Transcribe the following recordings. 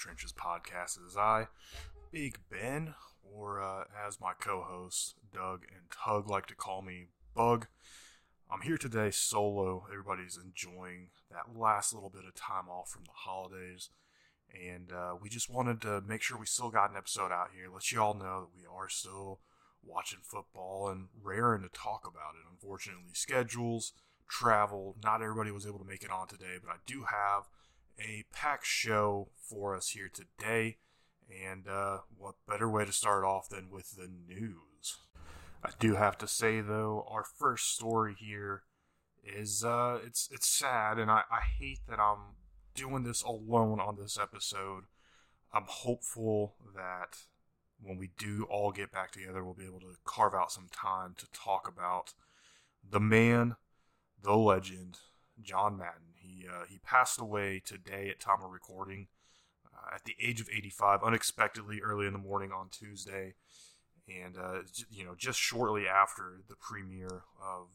Trenches podcast. As I, Big Ben, or uh, as my co hosts, Doug and Tug, like to call me, Bug. I'm here today solo. Everybody's enjoying that last little bit of time off from the holidays. And uh, we just wanted to make sure we still got an episode out here. Let you all know that we are still watching football and raring to talk about it. Unfortunately, schedules, travel, not everybody was able to make it on today, but I do have a packed show for us here today. And uh, what better way to start off than with the news? I do have to say though, our first story here is uh, it's it's sad, and I, I hate that I'm doing this alone on this episode. I'm hopeful that when we do all get back together, we'll be able to carve out some time to talk about the man, the legend, John Madden. He uh, he passed away today at time of recording uh, at the age of 85, unexpectedly early in the morning on Tuesday, and uh, you know just shortly after the premiere of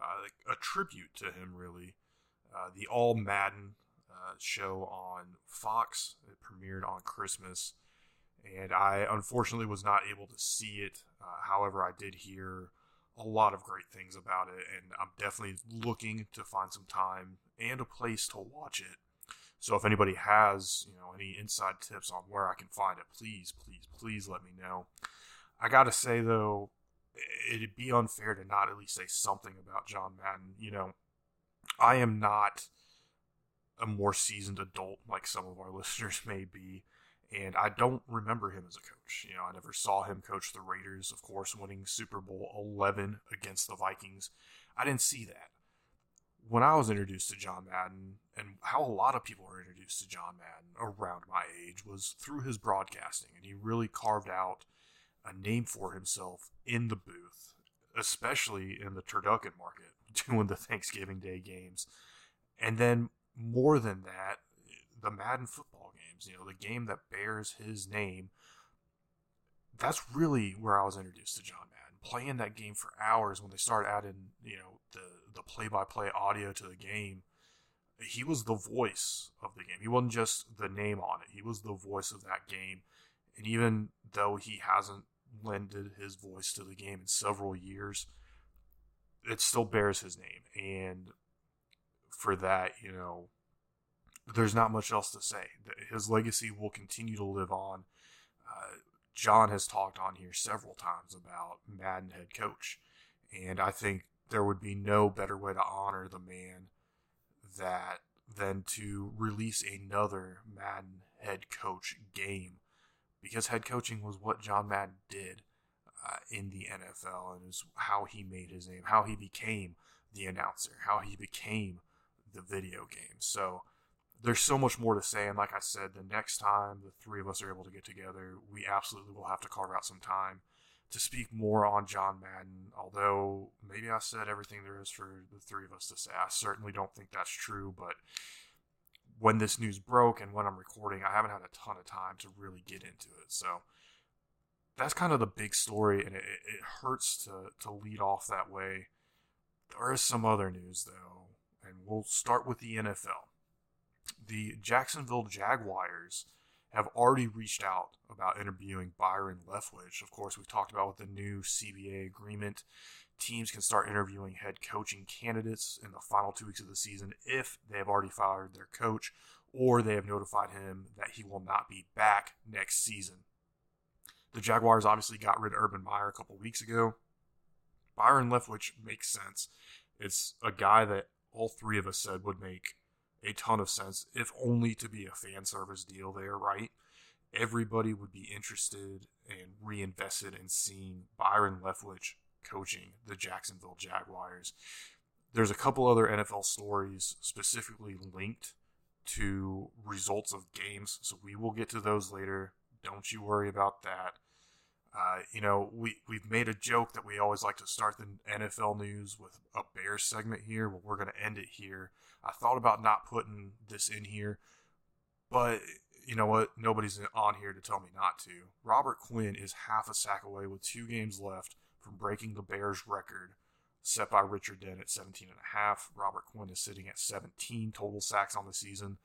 uh, a tribute to him, really, uh, the All Madden show on Fox. It premiered on Christmas, and I unfortunately was not able to see it. however, I did hear a lot of great things about it, and I'm definitely looking to find some time and a place to watch it. So if anybody has, you know, any inside tips on where I can find it, please, please, please let me know. I gotta say though, it'd be unfair to not at least say something about John Madden. You know, I am not a more seasoned adult like some of our listeners may be and I don't remember him as a coach. You know, I never saw him coach the Raiders, of course, winning Super Bowl 11 against the Vikings. I didn't see that. When I was introduced to John Madden, and how a lot of people were introduced to John Madden around my age, was through his broadcasting, and he really carved out a name for himself in the booth, especially in the turducken market, doing the Thanksgiving Day games. And then, more than that, the Madden football games, you know, the game that bears his name. That's really where I was introduced to John Madden. Playing that game for hours when they started adding, you know, the the play by play audio to the game. He was the voice of the game. He wasn't just the name on it. He was the voice of that game. And even though he hasn't lended his voice to the game in several years, it still bears his name. And for that, you know, there's not much else to say. His legacy will continue to live on. Uh, John has talked on here several times about Madden head coach, and I think there would be no better way to honor the man that than to release another Madden head coach game, because head coaching was what John Madden did uh, in the NFL, and is how he made his name, how he became the announcer, how he became the video game. So there's so much more to say. And like I said, the next time the three of us are able to get together, we absolutely will have to carve out some time to speak more on John Madden. Although maybe I said everything there is for the three of us to say. I certainly don't think that's true, but when this news broke and when I'm recording, I haven't had a ton of time to really get into it. So that's kind of the big story, and it, it hurts to, to lead off that way. There is some other news, though, and we'll start with the NFL the Jacksonville Jaguars have already reached out about interviewing Byron Leftwich. Of course, we've talked about with the new CBA agreement, teams can start interviewing head coaching candidates in the final two weeks of the season if they have already fired their coach or they have notified him that he will not be back next season. The Jaguars obviously got rid of Urban Meyer a couple weeks ago. Byron Leftwich makes sense. It's a guy that all three of us said would make a ton of sense, if only to be a fan service deal there, right? Everybody would be interested and reinvested in seeing Byron Leftwich coaching the Jacksonville Jaguars. There's a couple other NFL stories specifically linked to results of games, so we will get to those later. Don't you worry about that. Uh, you know, we, we've made a joke that we always like to start the NFL news with a Bears segment here. Well, we're going to end it here. I thought about not putting this in here, but you know what? Nobody's on here to tell me not to. Robert Quinn is half a sack away with two games left from breaking the Bears record set by Richard Dent at 17 and a half. Robert Quinn is sitting at 17 total sacks on the season.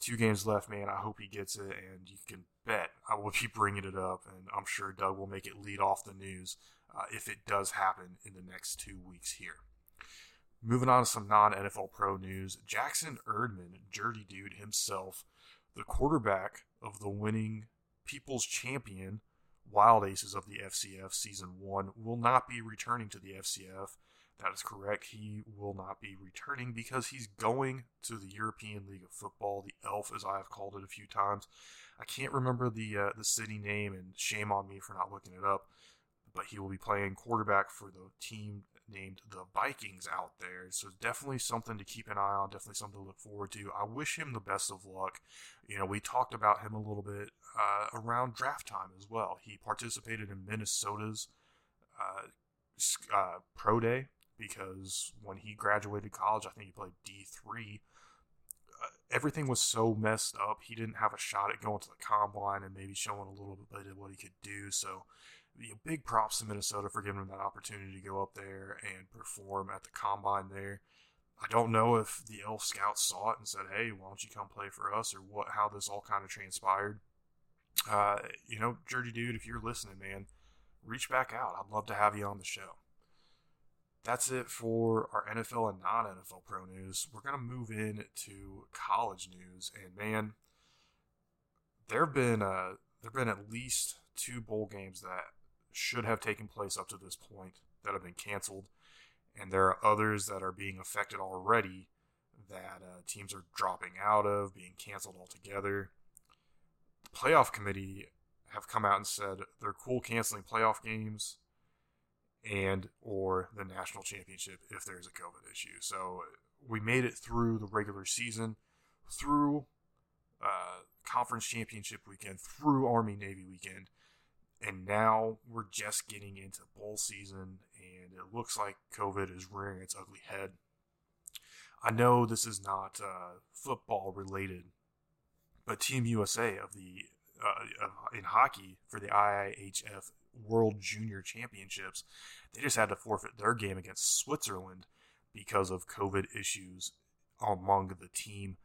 two games left, man. I hope he gets it, and you can bet I will be bringing it up, and I'm sure Doug will make it lead off the news uh, if it does happen in the next two weeks here. Moving on to some non NFL pro news, Jackson Erdmann, Dirty Dude himself, the quarterback of the winning People's Champion Wild Aces of the FCF Season 1, will not be returning to the FCF. That is correct. He will not be returning because he's going to the European League of Football, the ELF, as I have called it a few times. I can't remember the uh, the city name, and shame on me for not looking it up. But he will be playing quarterback for the team named the Vikings out there. So definitely something to keep an eye on. Definitely something to look forward to. I wish him the best of luck. You know, we talked about him a little bit uh, around draft time as well. He participated in Minnesota's uh, uh, pro day because when he graduated college, I think he played D three. Uh, everything was so messed up. He didn't have a shot at going to the combine and maybe showing a little bit of what he could do. So you know, big props to Minnesota for giving him that opportunity to go up there and perform at the combine there. I don't know if the Elf Scouts saw it and said, "Hey, why don't you come play for us?" or what, how this all kind of transpired. Uh, you know, Dirty Dude, if you're listening, man, reach back out. I'd love to have you on the show. That's it for our NFL and non NFL pro news. We're gonna move in to college news, and man, there've been uh, there've been at least two bowl games that should have taken place up to this point that have been canceled, and there are others that are being affected already that uh, teams are dropping out of, being canceled altogether. The playoff committee have come out and said they're cool canceling playoff games and or the national championship if there's a COVID issue. So we made it through the regular season, through uh, conference championship weekend, through Army Navy weekend, and now we're just getting into bowl season, and it looks like COVID is rearing its ugly head. I know this is not uh, football related, but Team USA of the uh, in hockey for the IIHF World Junior Championships, they just had to forfeit their game against Switzerland because of COVID issues among the team.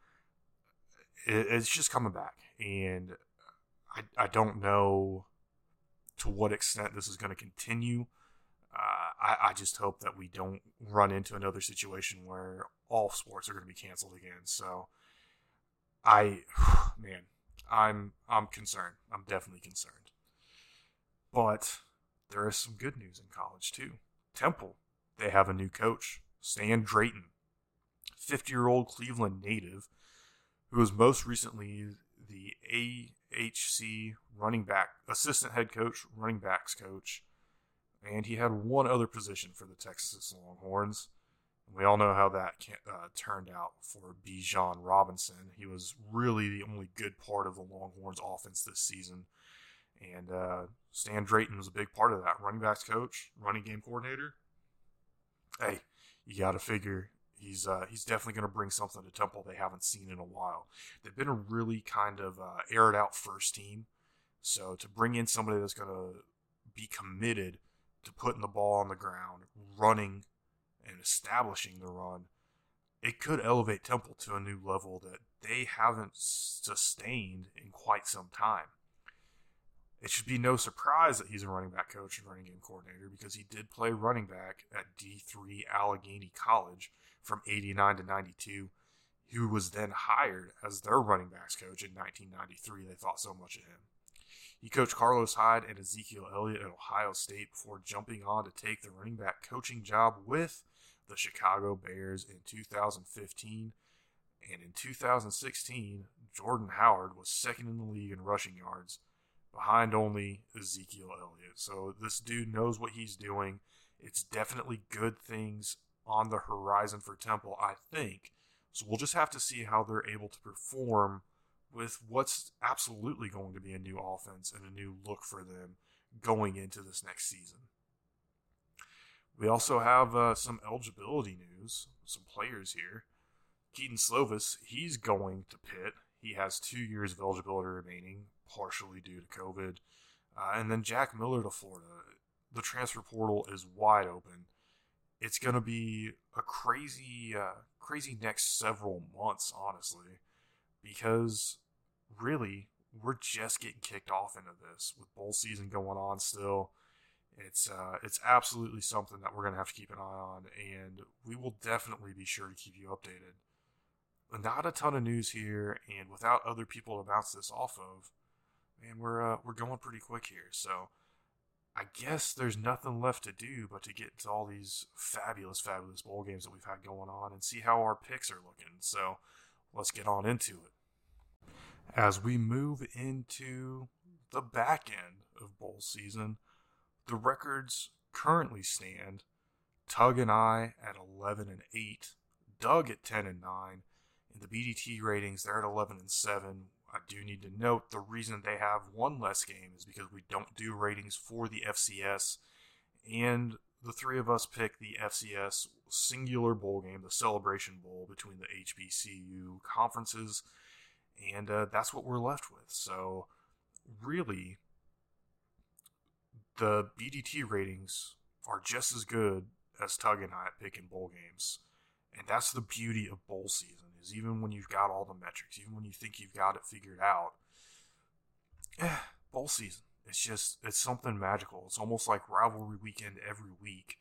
It's just coming back, and I I don't know to what extent this is going to continue. Uh, I, I, just hope that we don't run into another situation where all sports are going to be canceled again. So, I, man, I'm I'm concerned. I'm definitely concerned. But there is some good news in college too. Temple, they have a new coach, Stan Drayton, 50-year-old Cleveland native, who was most recently the AHC running back, assistant head coach, running backs coach, and he had one other position for the Texas Longhorns. We all know how that uh, turned out for Bijan Robinson. He was really the only good part of the Longhorns offense this season. And uh, Stan Drayton was a big part of that. Running backs coach, running game coordinator. Hey, you got to figure he's uh, he's definitely going to bring something to Temple they haven't seen in a while. They've been a really kind of uh, aired out first team, so to bring in somebody that's going to be committed to putting the ball on the ground, running, and establishing the run, it could elevate Temple to a new level that they haven't sustained in quite some time. It should be no surprise that he's a running back coach and running game coordinator because he did play running back at D3 Allegheny College from 89 to 92, who was then hired as their running backs coach in 1993. They thought so much of him. He coached Carlos Hyde and Ezekiel Elliott at Ohio State before jumping on to take the running back coaching job with the Chicago Bears in 2015. And in 2016, Jordan Howard was second in the league in rushing yards, behind only Ezekiel Elliott. So this dude knows what he's doing. It's definitely good things on the horizon for Temple, I think. So we'll just have to see how they're able to perform with what's absolutely going to be a new offense and a new look for them going into this next season. We also have uh, some eligibility news, some players here. Kedon Slovis, he's going to Pitt. He has two years of eligibility remaining, partially due to COVID. Uh, and then Jack Miller to Florida. The transfer portal is wide open it's going to be a crazy, uh, crazy next several months, honestly. because really we're just getting kicked off into this with bowl season going on still. It's uh, it's absolutely something that we're gonna have to keep an eye on, and we will definitely be sure to keep you updated. Not a ton of news here, and without other people to bounce this off of, man, we're uh, we're going pretty quick here. So I guess there's nothing left to do but to get to all these fabulous, fabulous bowl games that we've had going on and see how our picks are looking. So let's get on into it. As we move into the back end of bowl season, the records currently stand Tug and I at 11 and 8, Doug at 10 and 9, and the BDT ratings they're at 11 and 7 I do need to note the reason they have one less game is because we don't do ratings for the FCS, and the three of us pick the FCS singular bowl game, the Celebration Bowl between the HBCU conferences, and uh, that's what we're left with. So, really, the BDT ratings are just as good as Tug and I at picking bowl games, and that's the beauty of bowl season is even when you've got all the metrics, even when you think you've got it figured out, eh, bowl season. It's just it's something magical. It's almost like rivalry weekend every week,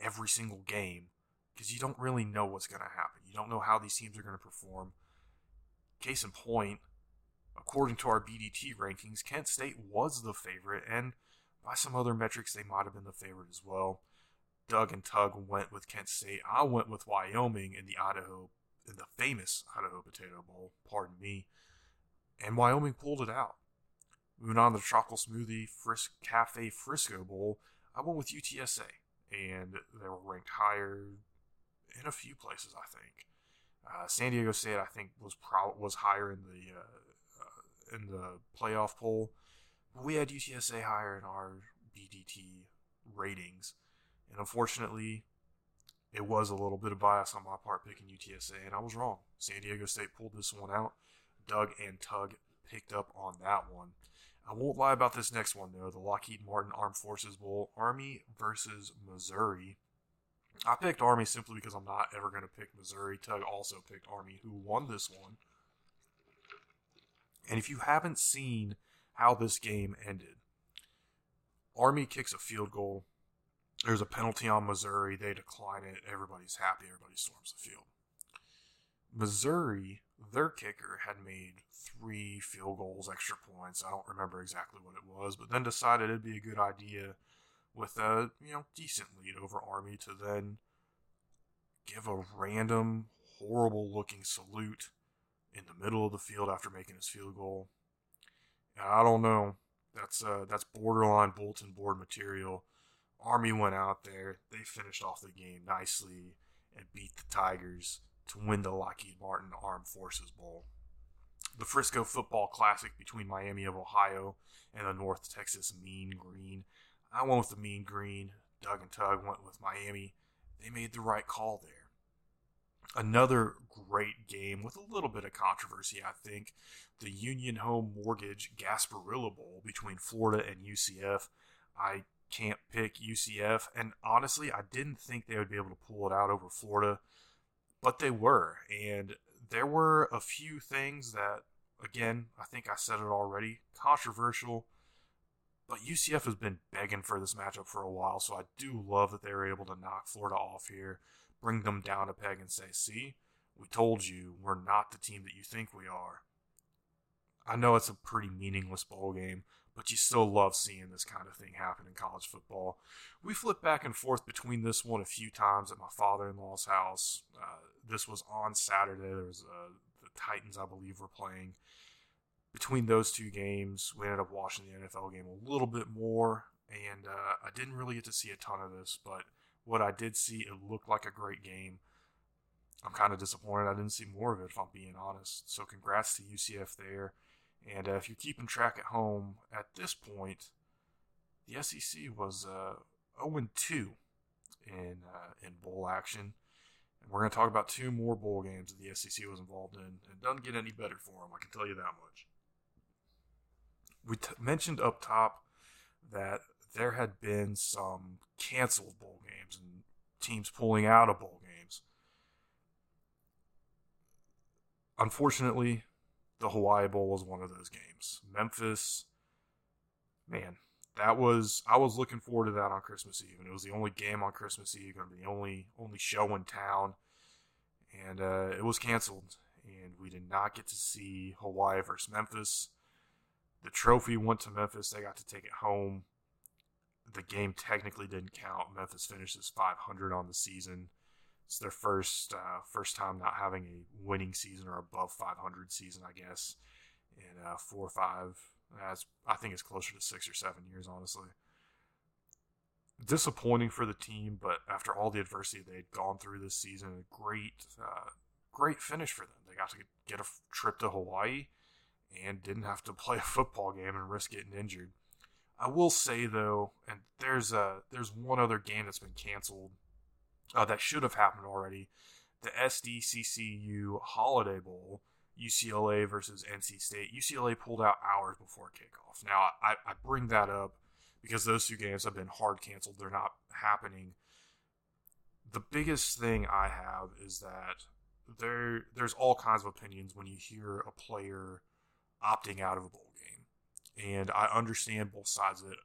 every single game, because you don't really know what's going to happen. You don't know how these teams are going to perform. Case in point, according to our BDT rankings, Kent State was the favorite, and by some other metrics, they might have been the favorite as well. Doug and Tug went with Kent State. I went with Wyoming in the Idaho the famous Idaho Potato Bowl, pardon me, and Wyoming pulled it out. Moving on to the Chocolate Smoothie Frisk Cafe Frisco Bowl, I went with UTSA, and they were ranked higher in a few places, I think. Uh, San Diego State, I think, was pro- was higher in the uh, uh, in the playoff poll. We had UTSA higher in our BDT ratings, and unfortunately, it was a little bit of bias on my part picking UTSA, and I was wrong. San Diego State pulled this one out. Doug and Tug picked up on that one. I won't lie about this next one, though the Lockheed Martin Armed Forces Bowl Army versus Missouri. I picked Army simply because I'm not ever going to pick Missouri. Tug also picked Army, who won this one. And if you haven't seen how this game ended, Army kicks a field goal there's a penalty on Missouri. They decline it. Everybody's happy. Everybody storms the field. Missouri, their kicker, had made three field goals, extra points. I don't remember exactly what it was, but then decided it'd be a good idea with a you know decent lead over Army to then give a random, horrible looking salute in the middle of the field after making his field goal. I don't know. That's uh, that's borderline bulletin board material. Army went out there. They finished off the game nicely and beat the Tigers to win the Lockheed Martin Armed Forces Bowl. The Frisco Football Classic between Miami of Ohio and the North Texas Mean Green. I went with the Mean Green. Doug and Tug went with Miami. They made the right call there. Another great game with a little bit of controversy, I think. The Union Home Mortgage Gasparilla Bowl between Florida and UCF. I can't pick UCF. And honestly, I didn't think they would be able to pull it out over Florida, but they were. And there were a few things that, again, I think I said it already, controversial. But UCF has been begging for this matchup for a while, so I do love that they were able to knock Florida off here, bring them down a peg, and say, see, we told you we're not the team that you think we are. I know it's a pretty meaningless bowl game, but you still love seeing this kind of thing happen in college football. We flipped back and forth between this one a few times at my father in law's house. Uh, this was on Saturday. There was uh, the Titans, I believe, were playing. Between those two games, we ended up watching the NFL game a little bit more, and uh, I didn't really get to see a ton of this, but what I did see, it looked like a great game. I'm kind of disappointed I didn't see more of it, if I'm being honest. So, congrats to UCF there. And uh, if you're keeping track at home, at this point, the SEC was uh, 0 2 in uh, in bowl action. And we're going to talk about two more bowl games that the SEC was involved in. It doesn't get any better for them, I can tell you that much. We t- mentioned up top that there had been some canceled bowl games and teams pulling out of bowl games. Unfortunately, the Hawaii Bowl was one of those games. Memphis, man, that was I was looking forward to that on Christmas Eve, and it was the only game on Christmas Eve, going to be the only only show in town, and uh, it was canceled, and we did not get to see Hawaii versus Memphis. The trophy went to Memphis; they got to take it home. The game technically didn't count. Memphis finishes 500 on the season. It's their first uh, first time not having a winning season or above 500 season, I guess, in uh, four or five as I think it's closer to six or seven years, honestly. Disappointing for the team, but after all the adversity they'd gone through this season, a great, uh, great finish for them. They got to get a trip to Hawaii and didn't have to play a football game and risk getting injured. I will say though, and there's a there's one other game that's been canceled uh, that should have happened already. The SDCCU Holiday Bowl UCLA versus NC State. UCLA pulled out hours before kickoff. Now, I, I bring that up because those two games have been hard canceled. They're not happening. The biggest thing I have is that there there's all kinds of opinions when you hear a player opting out of a bowl game. And I understand both sides of it.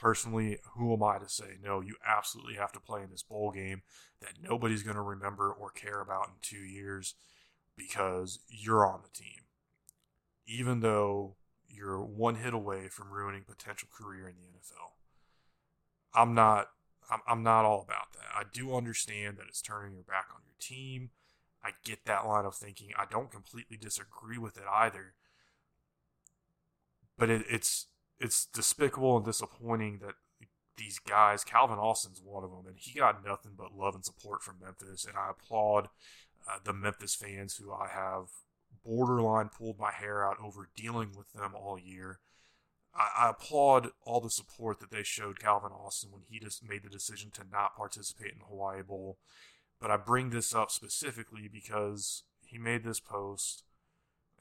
Personally, who am I to say no, you absolutely have to play in this bowl game that nobody's going to remember or care about in 2 years because you're on the team. Even though you're one hit away from ruining potential career in the NFL. I'm not I'm, I'm not all about that. I do understand that it's turning your back on your team. I get that line of thinking. I don't completely disagree with it either. But it, it's it's despicable and disappointing that these guys, Calvin Austin's one of them, and he got nothing but love and support from Memphis, and I applaud uh, the Memphis fans who I have borderline pulled my hair out over dealing with them all year. I, I, applaud all the support that they showed Calvin Austin when he just made the decision to not participate in the Hawaii Bowl. But I bring this up specifically because he made this post,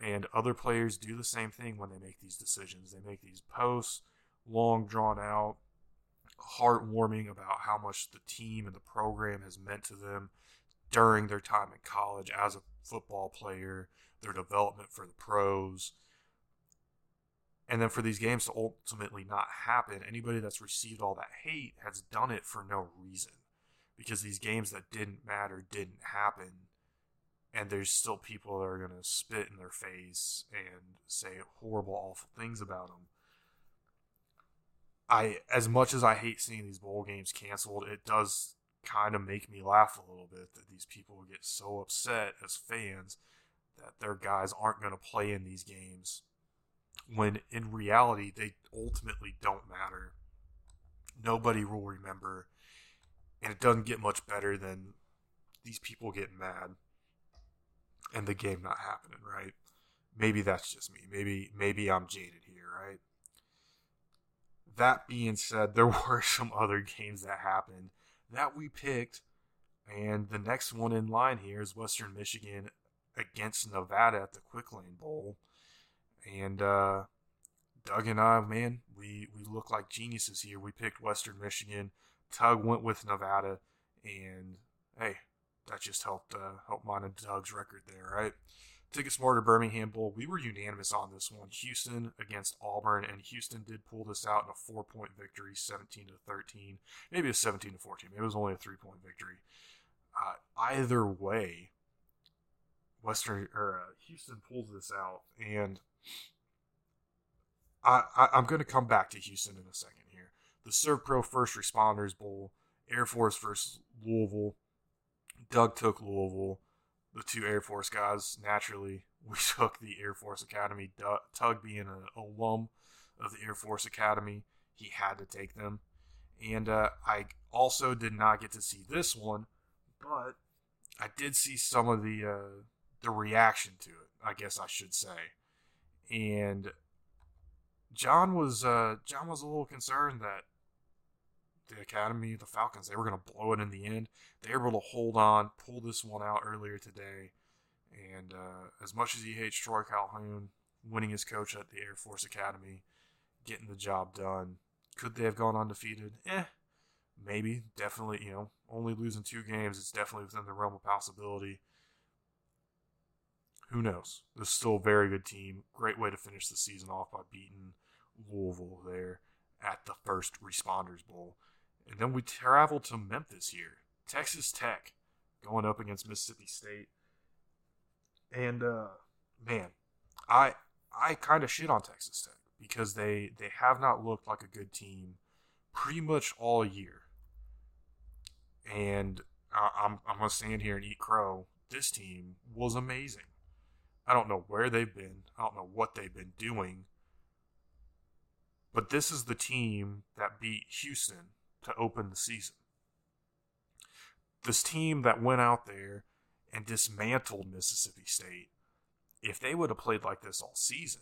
and other players do the same thing when they make these decisions. They make these posts, long drawn out, heartwarming about how much the team and the program has meant to them during their time in college as a football player, their development for the pros. And then for these games to ultimately not happen, anybody that's received all that hate has done it for no reason. Because these games that didn't matter didn't happen. And there's still people that are going to spit in their face and say horrible, awful things about them. I, as much as I hate seeing these bowl games canceled, it does kind of make me laugh a little bit that these people get so upset as fans that their guys aren't going to play in these games when in reality they ultimately don't matter. Nobody will remember, and it doesn't get much better than these people getting mad and the game not happening, right? Maybe that's just me. Maybe maybe I'm jaded here, right? That being said, there were some other games that happened that we picked. And the next one in line here is Western Michigan against Nevada at the Quick Lane Bowl. And uh, Doug and I, man, we, we look like geniuses here. We picked Western Michigan. Tug went with Nevada. And hey, that just helped uh, help mine and Doug's record there, right? TicketSmarter Birmingham Bowl. We were unanimous on this one. Houston against Auburn, and Houston did pull this out in a four point victory, 17 to 13. Maybe a 17 to 14. Maybe it was only a three point victory. Uh, either way, Western or uh, Houston pulls this out, and I, I I'm going to come back to Houston in a second here. The SERVPRO First Responders Bowl, Air Force versus Louisville. Doug took Louisville the two Air Force guys, naturally, we took the Air Force Academy. Tug being an alum of the Air Force Academy, he had to take them. And uh, I also did not get to see this one, but I did see some of the uh, the reaction to it. I guess I should say. And John was uh, John was a little concerned that the Academy, the Falcons, they were going to blow it in the end. They were able to hold on, pull this one out earlier today. And uh, as much as he hates Troy Calhoun, winning his coach at the Air Force Academy, getting the job done, could they have gone undefeated? Eh, maybe. Definitely, you know, only losing two games, it's definitely within the realm of possibility. who knows? This is still a very good team. Great way to finish the season off by beating Louisville there at the first Responders Bowl. And then we travel to Memphis here. Texas Tech going up against Mississippi State. And uh, man, I I kind of shit on Texas Tech because they they have not looked like a good team pretty much all year. And I'm I'm gonna stand here and eat crow. This team was amazing. I don't know where they've been. I don't know what they've been doing. But this is the team that beat Houston to open the season. This team that went out there and dismantled Mississippi State, if they would have played like this all season,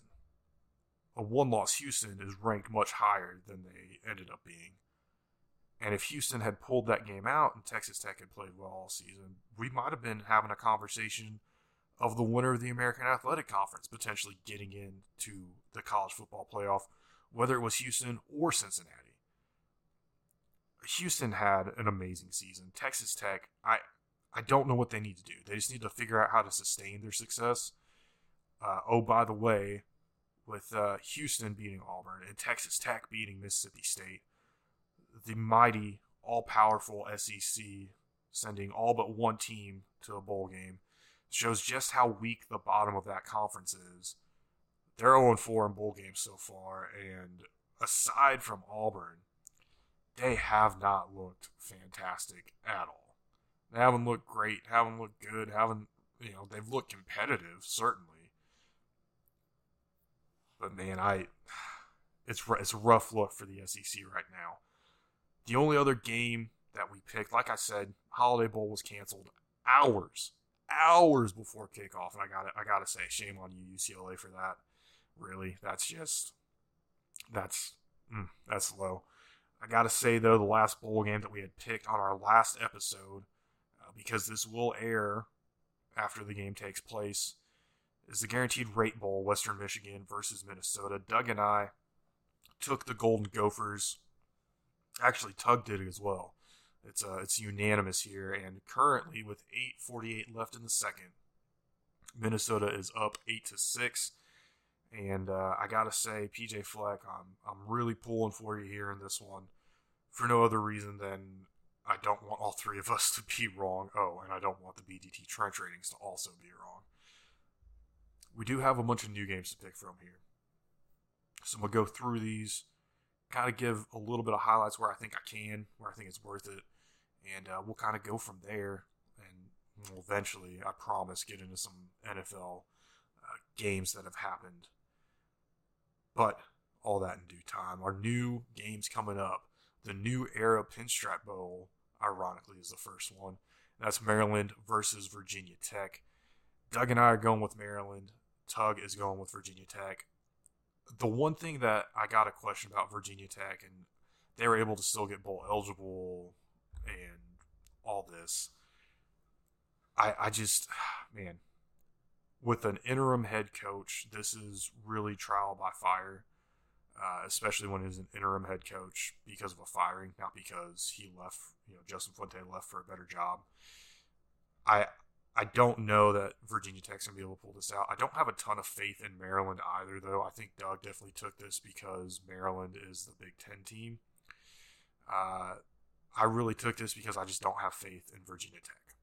a one loss Houston is ranked much higher than they ended up being. And if Houston had pulled that game out and Texas Tech had played well all season, we might have been having a conversation of the winner of the American Athletic Conference potentially getting into the college football playoff, whether it was Houston or Cincinnati. Houston had an amazing season. Texas Tech, I I don't know what they need to do. They just need to figure out how to sustain their success. Uh, oh, by the way, with uh, Houston beating Auburn and Texas Tech beating Mississippi State, the mighty, all powerful SEC sending all but one team to a bowl game shows just how weak the bottom of that conference is. They're 0 4 in bowl games so far, and aside from Auburn, they have not looked fantastic at all. They haven't looked great, haven't looked good, haven't, you know, they've looked competitive, certainly. But man, I, it's, it's a rough look for the SEC right now. The only other game that we picked, like I said, Holiday Bowl was canceled hours, hours before kickoff, and I got I gotta say, shame on you, UCLA, for that. Really, that's just that's mm, that's low. I gotta say though, the last bowl game that we had picked on our last episode, uh, because this will air after the game takes place, is the Guaranteed Rate Bowl, Western Michigan versus Minnesota. Doug and I took the Golden Gophers. Actually, Tug did it as well. It's uh, it's unanimous here, and currently with 8:48 left in the second, Minnesota is up eight to six. And uh, I gotta say, PJ Fleck, I'm I'm really pulling for you here in this one, for no other reason than I don't want all three of us to be wrong. Oh, and I don't want the BDT trench ratings to also be wrong. We do have a bunch of new games to pick from here, so I'm gonna go through these, kind of give a little bit of highlights where I think I can, where I think it's worth it, and uh, we'll kind of go from there. And we'll eventually, I promise, get into some NFL uh, games that have happened but all that in due time. Our new games coming up. The new era Pinstripe Bowl, ironically, is the first one. That's Maryland versus Virginia Tech. Doug and I are going with Maryland. Tug is going with Virginia Tech. The one thing that I got a question about Virginia Tech, and they were able to still get bowl eligible and all this. I, I just, man, with an interim head coach, this is really trial by fire, uh, especially when he's an interim head coach because of a firing, not because he left. You know, Justin Fuente left for a better job. I I don't know that Virginia Tech's gonna be able to pull this out. I don't have a ton of faith in Maryland either, though. I think Doug definitely took this because Maryland is the Big Ten team. Uh, I really took this because I just don't have faith in Virginia Tech.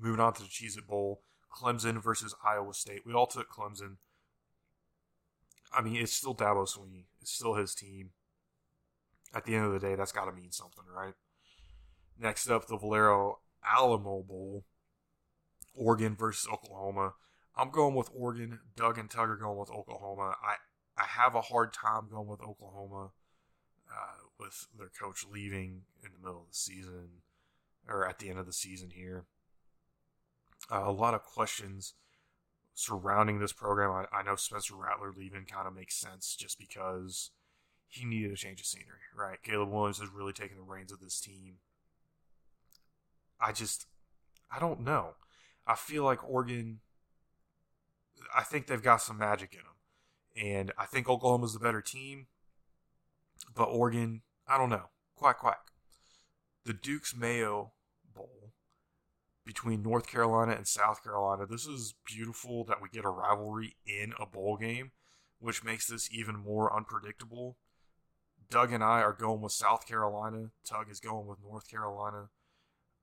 Moving on to the Cheez It Bowl. Clemson versus Iowa State. We all took Clemson. I mean, it's still Dabo Swinney. It's still his team. At the end of the day, that's got to mean something, right? Next up, the Valero Alamo Bowl. Oregon versus Oklahoma. I'm going with Oregon. Doug and Tug are going with Oklahoma. I, I have a hard time going with Oklahoma uh, with their coach leaving in the middle of the season or at the end of the season here uh, a lot of questions surrounding this program. I, I know Spencer Rattler leaving kind of makes sense just because he needed a change of scenery, right? Caleb Williams has really taken the reins of this team. I just, I don't know. I feel like Oregon, I think they've got some magic in them. And I think Oklahoma's the better team. But Oregon, I don't know. Quack, quack. The Duke's Mayo between North Carolina and South Carolina. This is beautiful that we get a rivalry in a bowl game, which makes this even more unpredictable. Doug and I are going with South Carolina. Tug is going with North Carolina.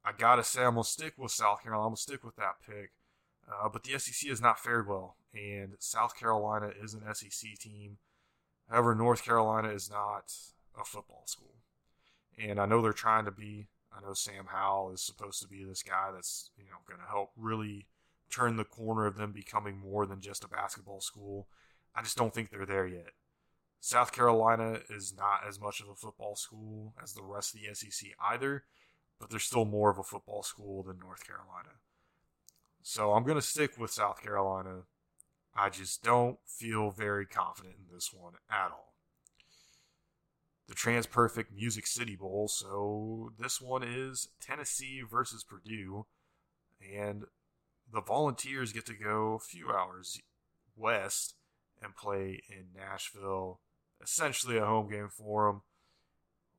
I gotta say, I'm gonna stick with South Carolina. I'm gonna stick with that pick. Uh, but the SEC has not fared well, and South Carolina is an SEC team. However, North Carolina is not a football school. And I know they're trying to be. I know Sam Howell is supposed to be this guy that's you know going to help really turn the corner of them becoming more than just a basketball school. I just don't think they're there yet. South Carolina is not as much of a football school as the rest of the SEC either, but they're still more of a football school than North Carolina. So I'm going to stick with South Carolina. I just don't feel very confident in this one at all. The TransPerfect Music City Bowl. So this one is Tennessee versus Purdue. And the Volunteers get to go a few hours west and play in Nashville. Essentially a home game for them.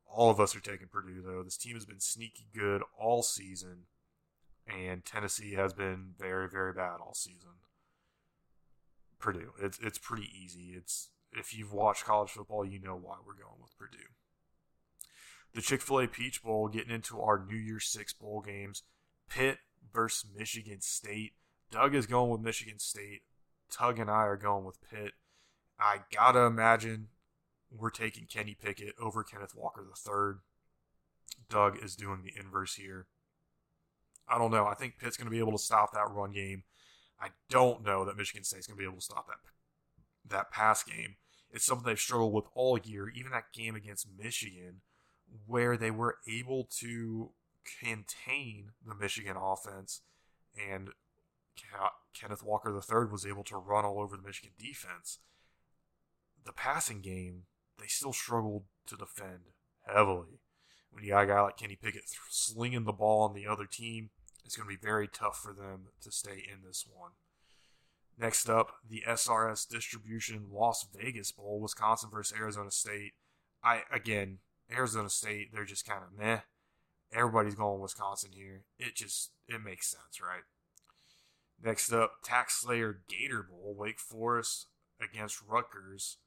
All of us are taking Purdue, though. This team has been sneaky good all season and Tennessee has been very, very bad all season. Purdue, it's it's pretty easy. It's if you've watched college football, you know why we're going with Purdue. The Chick Fil A Peach Bowl, getting into our New Year's Six bowl games. Pitt versus Michigan State. Doug is going with Michigan State. Tug and I are going with Pitt. I gotta imagine we're taking Kenny Pickett over Kenneth Walker III. Doug is doing the inverse here. I don't know. I think Pitt's going to be able to stop that run game. I don't know that Michigan State's going to be able to stop that that pass game. It's something they've struggled with all year. Even that game against Michigan, where they were able to contain the Michigan offense, and Kenneth Walker III was able to run all over the Michigan defense. The passing game, they still struggled to defend heavily when you got a guy like Kenny Pickett slinging the ball on the other team, it's going to be very tough for them to stay in this one. Next up, the SRS Distribution Las Vegas Bowl, Wisconsin versus Arizona State. I again, Arizona State, they're just kind of meh. Everybody's going Wisconsin here. It just it makes sense, right? Next up, TaxSlayer Gator Bowl, Wake Forest against Rutgers.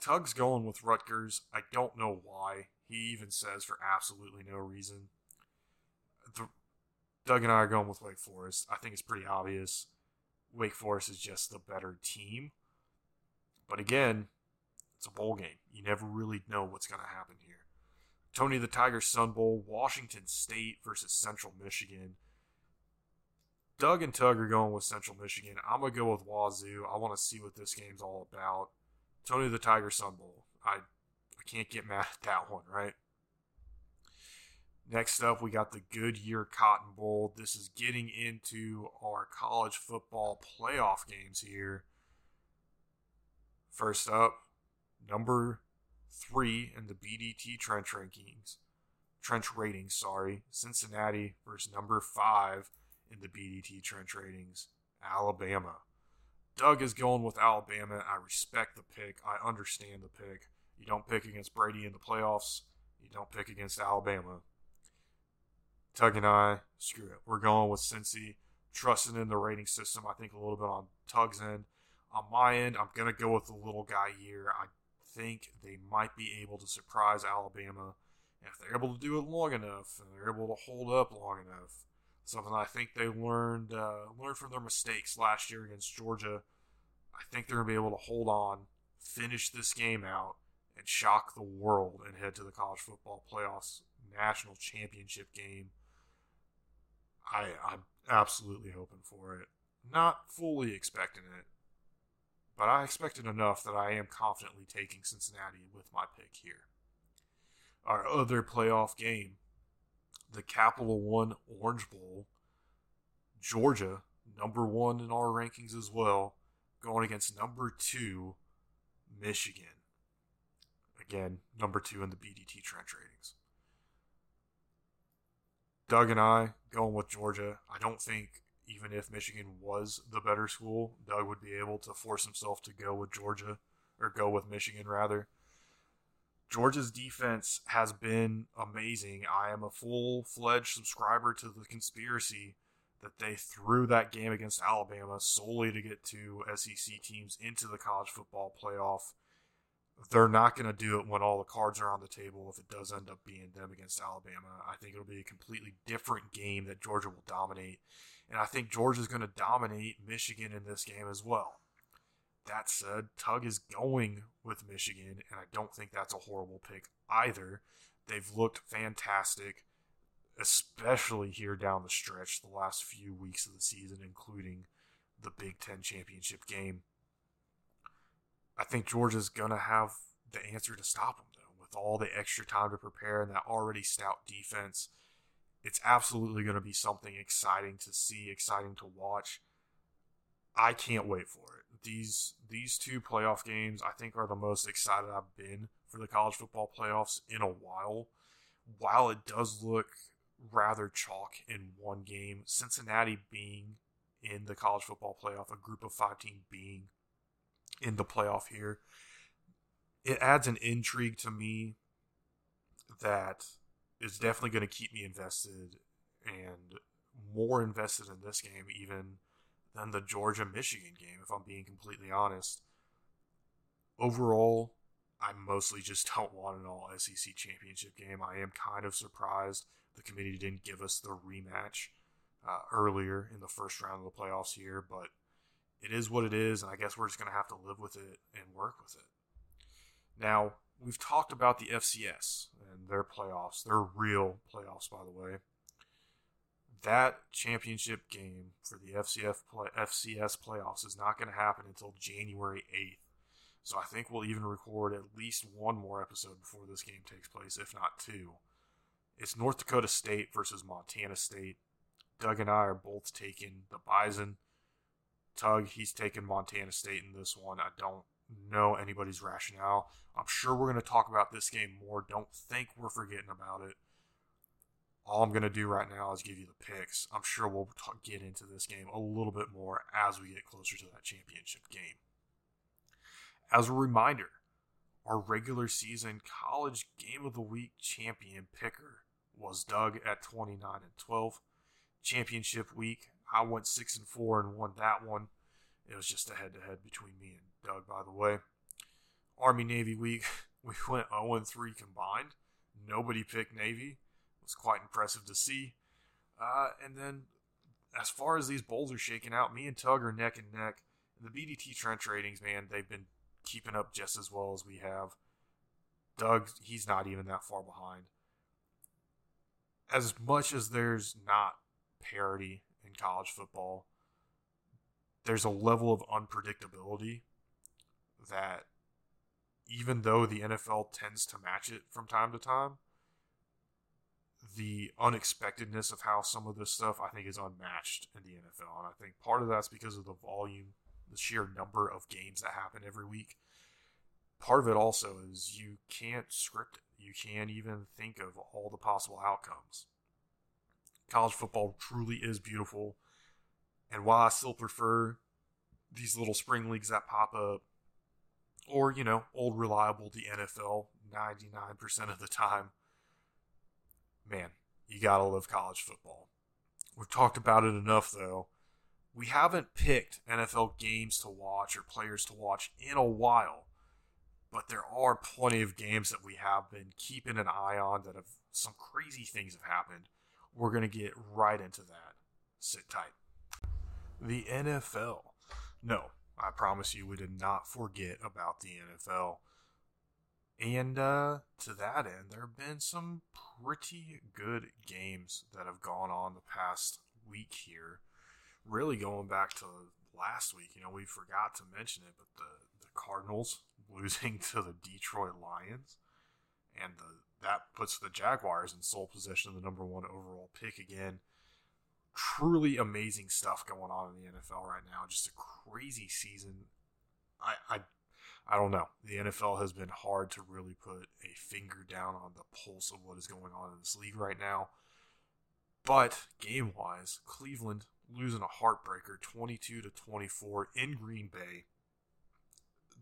Tug's going with Rutgers. I don't know why. He even says for absolutely no reason. The, Doug and I are going with Wake Forest. I think it's pretty obvious. Wake Forest is just the better team. But again, it's a bowl game. You never really know what's going to happen here. Tony the Tiger Sun Bowl, Washington State versus Central Michigan. Doug and Tug are going with Central Michigan. I'm going to go with Wazoo. I want to see what this game's all about. Tony the Tiger Sun Bowl. I I can't get mad at that one, right? Next up, we got the Goodyear Cotton Bowl. This is getting into our college football playoff games here. First up, number three in the BDT trench rankings, trench ratings, sorry, Cincinnati versus number five in the BDT trench ratings, Alabama. Doug is going with Alabama. I respect the pick. I understand the pick. You don't pick against Brady in the playoffs. You don't pick against Alabama. Tug and I, screw it. We're going with Cincy, trusting in the rating system. I think a little bit on Tug's end. On my end, I'm going to go with the little guy here. I think they might be able to surprise Alabama. And if they're able to do it long enough, and they're able to hold up long enough, something I think they learned uh, learned from their mistakes last year against Georgia. I think they're gonna be able to hold on, finish this game out, and shock the world and head to the college football playoffs national championship game. I I'm absolutely hoping for it. Not fully expecting it, but I expected enough that I am confidently taking Cincinnati with my pick here. Our other playoff game, the Capital One Orange Bowl, Georgia, number one in our rankings as well, going against number two, Michigan. Again, number two in the BDT trench ratings. Doug and I going with Georgia. I don't think even if Michigan was the better school, Doug would be able to force himself to go with Georgia or go with Michigan rather. Georgia's defense has been amazing. I am a full fledged subscriber to the conspiracy that they threw that game against Alabama solely to get two SEC teams into the college football playoff. They're not going to do it when all the cards are on the table if it does end up being them against Alabama. I think it'll be a completely different game that Georgia will dominate. And I think Georgia's going to dominate Michigan in this game as well. That said, Tug is going with Michigan, and I don't think that's a horrible pick either. They've looked fantastic especially here down the stretch, the last few weeks of the season, including the Big Ten championship game. I think Georgia's going to have the answer to stop them, though, with all the extra time to prepare and that already stout defense. It's absolutely going to be something exciting to see, exciting to watch. I can't wait for it. These these two playoff games, I think, are the most excited I've been for the college football playoffs in a while. While it does look rather chalk in one game. Cincinnati being in the college football playoff, a group of five team being in the playoff here, it adds an intrigue to me that is definitely going to keep me invested and more invested in this game even than the Georgia Michigan game, if I'm being completely honest. Overall, I mostly just don't want an all SEC championship game. I am kind of surprised the committee didn't give us the rematch uh, earlier in the first round of the playoffs here, but it is what it is, and I guess we're just going to have to live with it and work with it. Now, we've talked about the FCS and their playoffs, their real playoffs, by the way. That championship game for the FCF play, FCS playoffs is not going to happen until January 8th. So I think we'll even record at least one more episode before this game takes place, if not two. It's North Dakota State versus Montana State. Doug and I are both taking the Bison. Tug, he's taking Montana State in this one. I don't know anybody's rationale. I'm sure we're going to talk about this game more. Don't think we're forgetting about it. All I'm going to do right now is give you the picks. I'm sure we'll talk, get into this game a little bit more as we get closer to that championship game. As a reminder, our regular season college game of the week champion picker was Doug at 29 and 12. Championship week, I went 6 and 4 and won that one. It was just a head to head between me and Doug, by the way. Army Navy week, we went 0 and 3 combined. Nobody picked Navy. It was quite impressive to see. Uh, and then, as far as these bowls are shaking out, me and Tug are neck and neck. The BDT trench ratings, man, they've been keeping up just as well as we have. Doug, he's not even that far behind as much as there's not parity college football, there's a level of unpredictability that even though the NFL tends to match it from time to time, the unexpectedness of how some of this stuff I think is unmatched in the NFL. And I think part of that's because of the volume, the sheer number of games that happen every week. Part of it also is you can't script it you can't even think of all the possible outcomes. College football truly is beautiful. And while I still prefer these little spring leagues that pop up, or, you know, old reliable, the NFL 99% of the time, man, you gotta love college football. We've talked about it enough, though. We haven't picked NFL games to watch or players to watch in a while but there are plenty of games that we have been keeping an eye on that have some crazy things have happened. We're going to get right into that. Sit tight. The NFL. No, I promise you, we did not forget about the NFL. And uh, to that end, there have been some pretty good games that have gone on the past week here. Really going back to last week, you know, we forgot to mention it, but the, the Cardinals losing to the Detroit Lions, and the, that puts the Jaguars in sole possession of the number one overall pick again. Truly amazing stuff going on in the NFL right now. Just a crazy season. I, I I don't know. The NFL has been hard to really put a finger down on the pulse of what is going on in this league right now. But game wise, Cleveland losing a heartbreaker 22 to 24 in Green Bay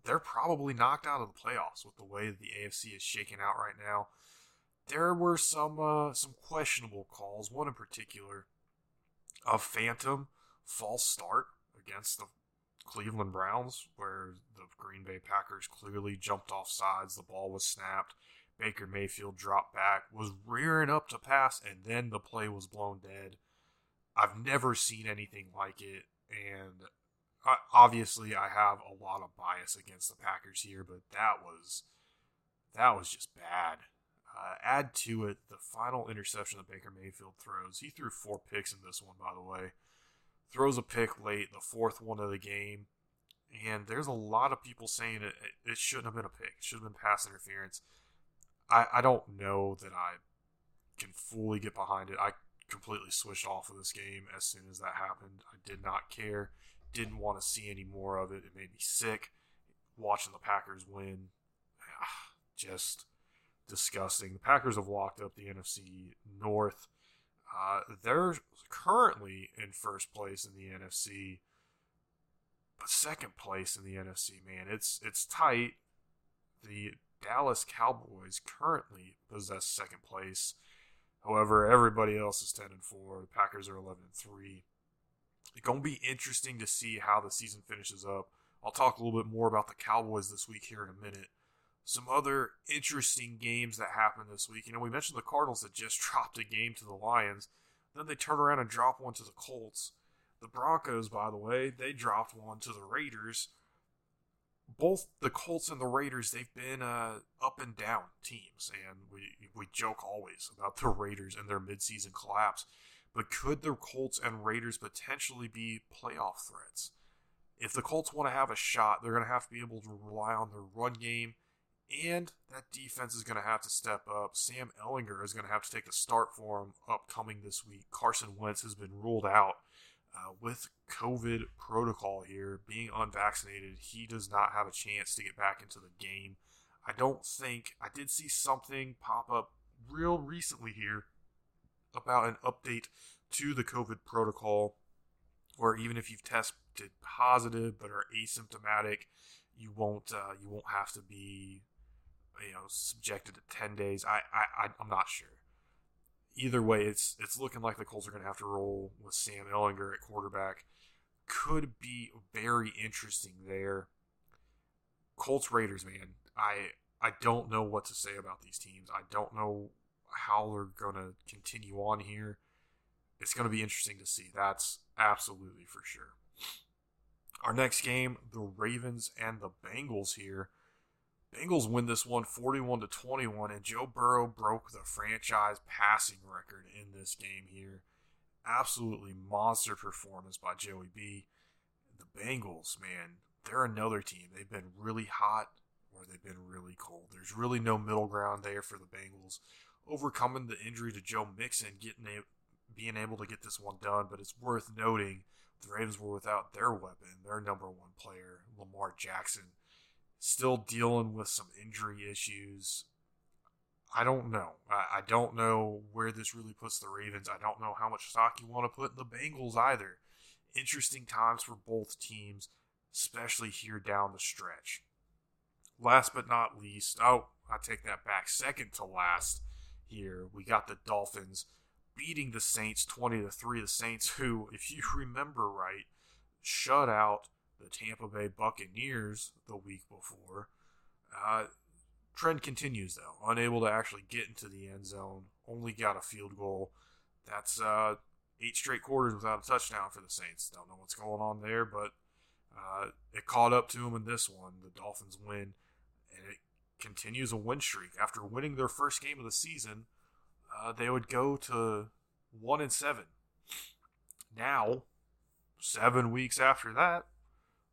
they're probably knocked out of the playoffs with the way the AFC is shaking out right now. There were some uh, some questionable calls. One in particular, a phantom false start against the Cleveland Browns, where the Green Bay Packers clearly jumped off sides. The ball was snapped. Baker Mayfield dropped back, was rearing up to pass, and then the play was blown dead. I've never seen anything like it, and obviously I have a lot of bias against the Packers here, but that was that was just bad. Uh, add to it the final interception that Baker Mayfield throws. He threw four picks in this one, by the way. Throws a pick late, the fourth one of the game, and there's a lot of people saying it, it shouldn't have been a pick. It should have been pass interference. I, I don't know that I can fully get behind it. I completely switched off of this game as soon as that happened. I did not care. Didn't want to see any more of it. It made me sick watching the Packers win. Just disgusting. The Packers have locked up the NFC North. Uh, they're currently in first place in the NFC, but second place in the NFC. Man, it's it's tight. The Dallas Cowboys currently possess second place. However, everybody else is 10 and 4. The Packers are 11 and 3. It's to be interesting to see how the season finishes up. I'll talk a little bit more about the Cowboys this week here in a minute. Some other interesting games that happened this week. You know, we mentioned the Cardinals that just dropped a game to the Lions. Then they turn around and drop one to the Colts. The Broncos, by the way, they dropped one to the Raiders both the Colts and the Raiders, they've been uh, up and down teams, and we we joke always about the Raiders and their midseason collapse. But could the Colts and Raiders potentially be playoff threats? If the Colts want to have a shot, they're going to have to be able to rely on their run game, and that defense is going to have to step up. Sam Ehlinger is going to have to take a start for him upcoming this week. Carson Wentz has been ruled out uh, with COVID protocol here, being unvaccinated, he does not have a chance to get back into the game. I don't think I did see something pop up real recently here about an update to the COVID protocol, where even if you've tested positive but are asymptomatic, you won't uh, you won't have to be you know subjected to ten days. I I I'm not sure either way, it's it's looking like the Colts are going to have to roll with Sam Ehlinger at quarterback. Could be very interesting there. Colts Raiders, man, I I don't know what to say about these teams. I don't know how they're going to continue on here. It's going to be interesting to see. That's absolutely for sure. Our next game, the Ravens and the Bengals here. Bengals win this one 41 to 21, and Joe Burrow broke the franchise passing record in this game here. Absolutely monster performance by Joey B. The Bengals, man, they're another team. They've been really hot or they've been really cold. There's really no middle ground there for the Bengals. Overcoming the injury to Joe Mixon, getting a, being able to get this one done, but it's worth noting the Ravens were without their weapon, their number one player, Lamar Jackson still dealing with some injury issues. I don't know. I, I, don't know where this really puts the Ravens. I don't know how much stock you want to put in the Bengals either. Interesting times for both teams, especially here down the stretch. Last but not least, oh, I take that back. Second to last here, we got the Dolphins beating the Saints 20 to 3. The Saints, who, if you remember right, shut out the Tampa Bay Buccaneers the week before. Uh, trend continues though, unable to actually get into the end zone, only got a field goal. That's uh, eight straight quarters without a touchdown for the Saints. Don't know what's going on there, but uh, it caught up to them in this one. The Dolphins win, and it continues a win streak. After winning their first game of the season, uh, they would go to one and seven. Now, seven weeks after that,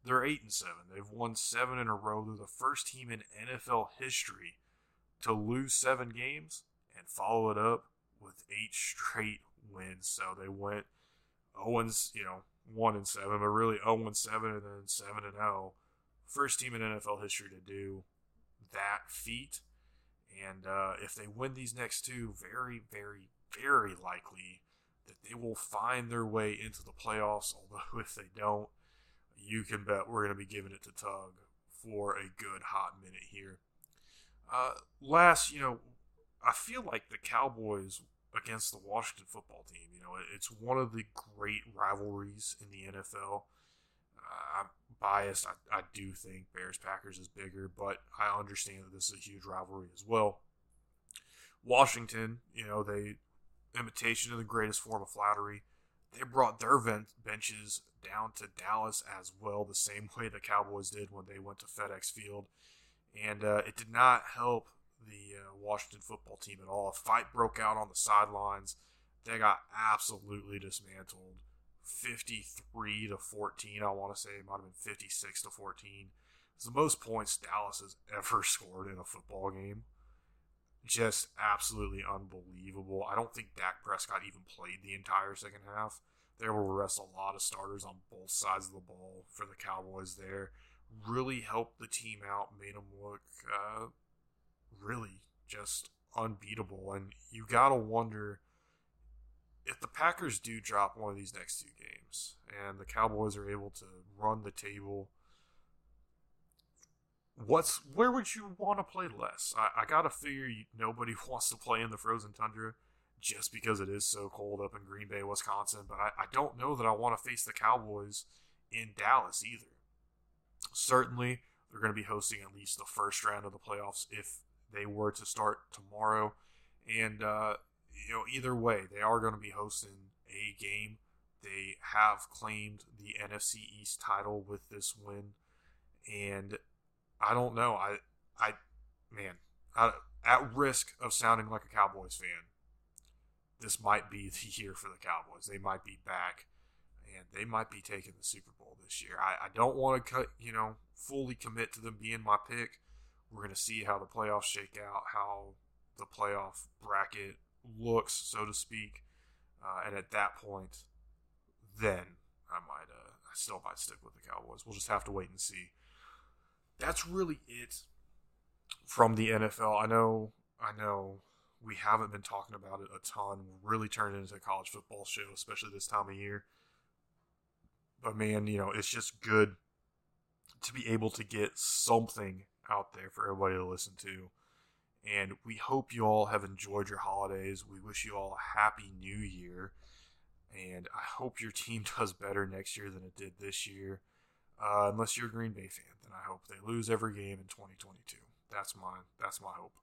they're eight and seven. They've won seven in a row. They're the first team in NFL history to lose seven games and follow it up with eight straight wins. So they went Owens, you know, one and seven, but really zero and seven, and then seven and zero. First team in NFL history to do that feat. And uh, if they win these next two, very, very, very likely that they will find their way into the playoffs. Although if they don't, you can bet we're going to be giving it to Tug for a good hot minute here. Uh, last, you know, I feel like the Cowboys against the Washington football team. You know, it's one of the great rivalries in the NFL. Uh, I'm biased. I, I do think Bears Packers is bigger, but I understand that this is a huge rivalry as well. Washington, you know, they imitation of the greatest form of flattery. They brought their benches down to Dallas as well, the same way the Cowboys did when they went to FedEx Field, and uh, it did not help the uh, Washington football team at all. A fight broke out on the sidelines. They got absolutely dismantled. 53 to 14, I want to say. It might have been 56 to 14. It's the most points Dallas has ever scored in a football game. Just absolutely unbelievable. I don't think Dak Prescott even played the entire second half. They were rest a lot of starters on both sides of the ball for the Cowboys there. Really helped the team out, made them look uh, really just unbeatable. And you got to wonder if the Packers do drop one of these next two games and the Cowboys are able to run the table, what's where would you want to play less? I, I gotta figure you, nobody wants to play in the frozen tundra just because it is so cold up in Green Bay, Wisconsin. But I, I don't know that I want to face the Cowboys in Dallas either. Certainly, they're going to be hosting at least the first round of the playoffs if they were to start tomorrow. And, uh, you know, either way, they are going to be hosting a game. They have claimed the NFC East title with this win. And I don't know. I, I, man, I, at risk of sounding like a Cowboys fan, this might be the year for the Cowboys. They might be back and they might be taking the Super Bowl this year. I, I don't want to cut, you know, fully commit to them being my pick we're going to see how the playoffs shake out, how the playoff bracket looks, so to speak. Uh, and at that point, then I might, uh, I still might stick with the Cowboys. We'll just have to wait and see. That's really it from the NFL. I know, I know we haven't been talking about it a ton. We're really turning into a college football show, especially this time of year. But man, you know, it's just good to be able to get something out there for everybody to listen to. And we hope you all have enjoyed your holidays. We wish you all a happy new year. And I hope your team does better next year than it did this year. Uh, unless you're a Green Bay fan, then I hope they lose every game in 2022. That's my that's my hope.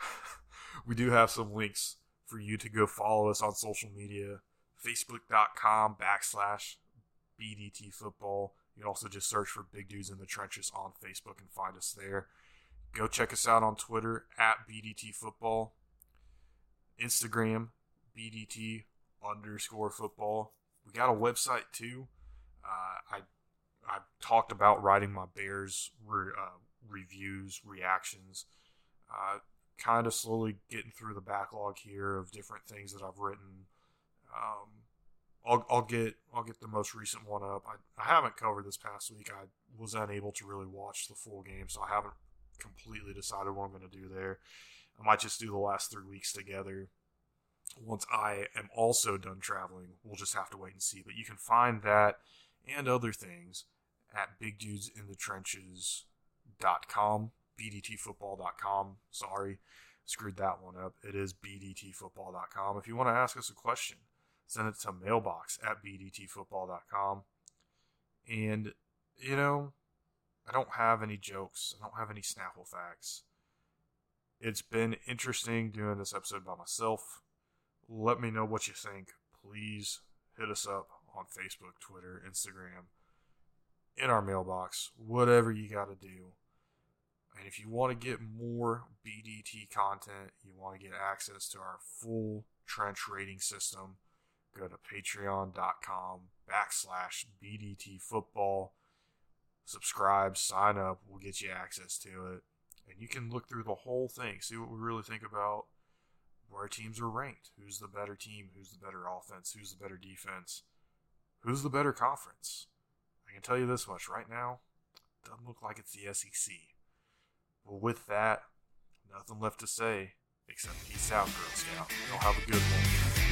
we do have some links for you to go follow us on social media. Facebook.com backslash BDT football. You can also just search for Big Dudes in the Trenches on Facebook and find us there. Go check us out on Twitter at BDT Football, Instagram BDT underscore football. We got a website too. Uh, I I talked about writing my Bears re, uh, reviews, reactions. Uh, kind of slowly getting through the backlog here of different things that I've written. Um, I'll, I'll get I'll get the most recent one up. I, I haven't covered this past week. I was unable to really watch the full game, so I haven't completely decided what I'm going to do there. I might just do the last three weeks together. Once I am also done traveling, we'll just have to wait and see. But you can find that and other things at bigdudesinthetrenches.com, bdtfootball.com. Sorry, screwed that one up. It is bdtfootball.com. If you want to ask us a question, send it to mailbox at bdtfootball.com. And, you know, I don't have any jokes. I don't have any Snapple facts. It's been interesting doing this episode by myself. Let me know what you think. Please hit us up on Facebook, Twitter, Instagram, in our mailbox, whatever you got to do. And if you want to get more BDT content, you want to get access to our full trench rating system, go to patreon.com backslash BDT football. Subscribe, sign up, we'll get you access to it. And you can look through the whole thing, see what we really think about where teams are ranked. Who's the better team? Who's the better offense? Who's the better defense? Who's the better conference? I can tell you this much right now, doesn't look like it's the SEC. But with that, nothing left to say except peace out, Girl Scout. Y'all have a good one.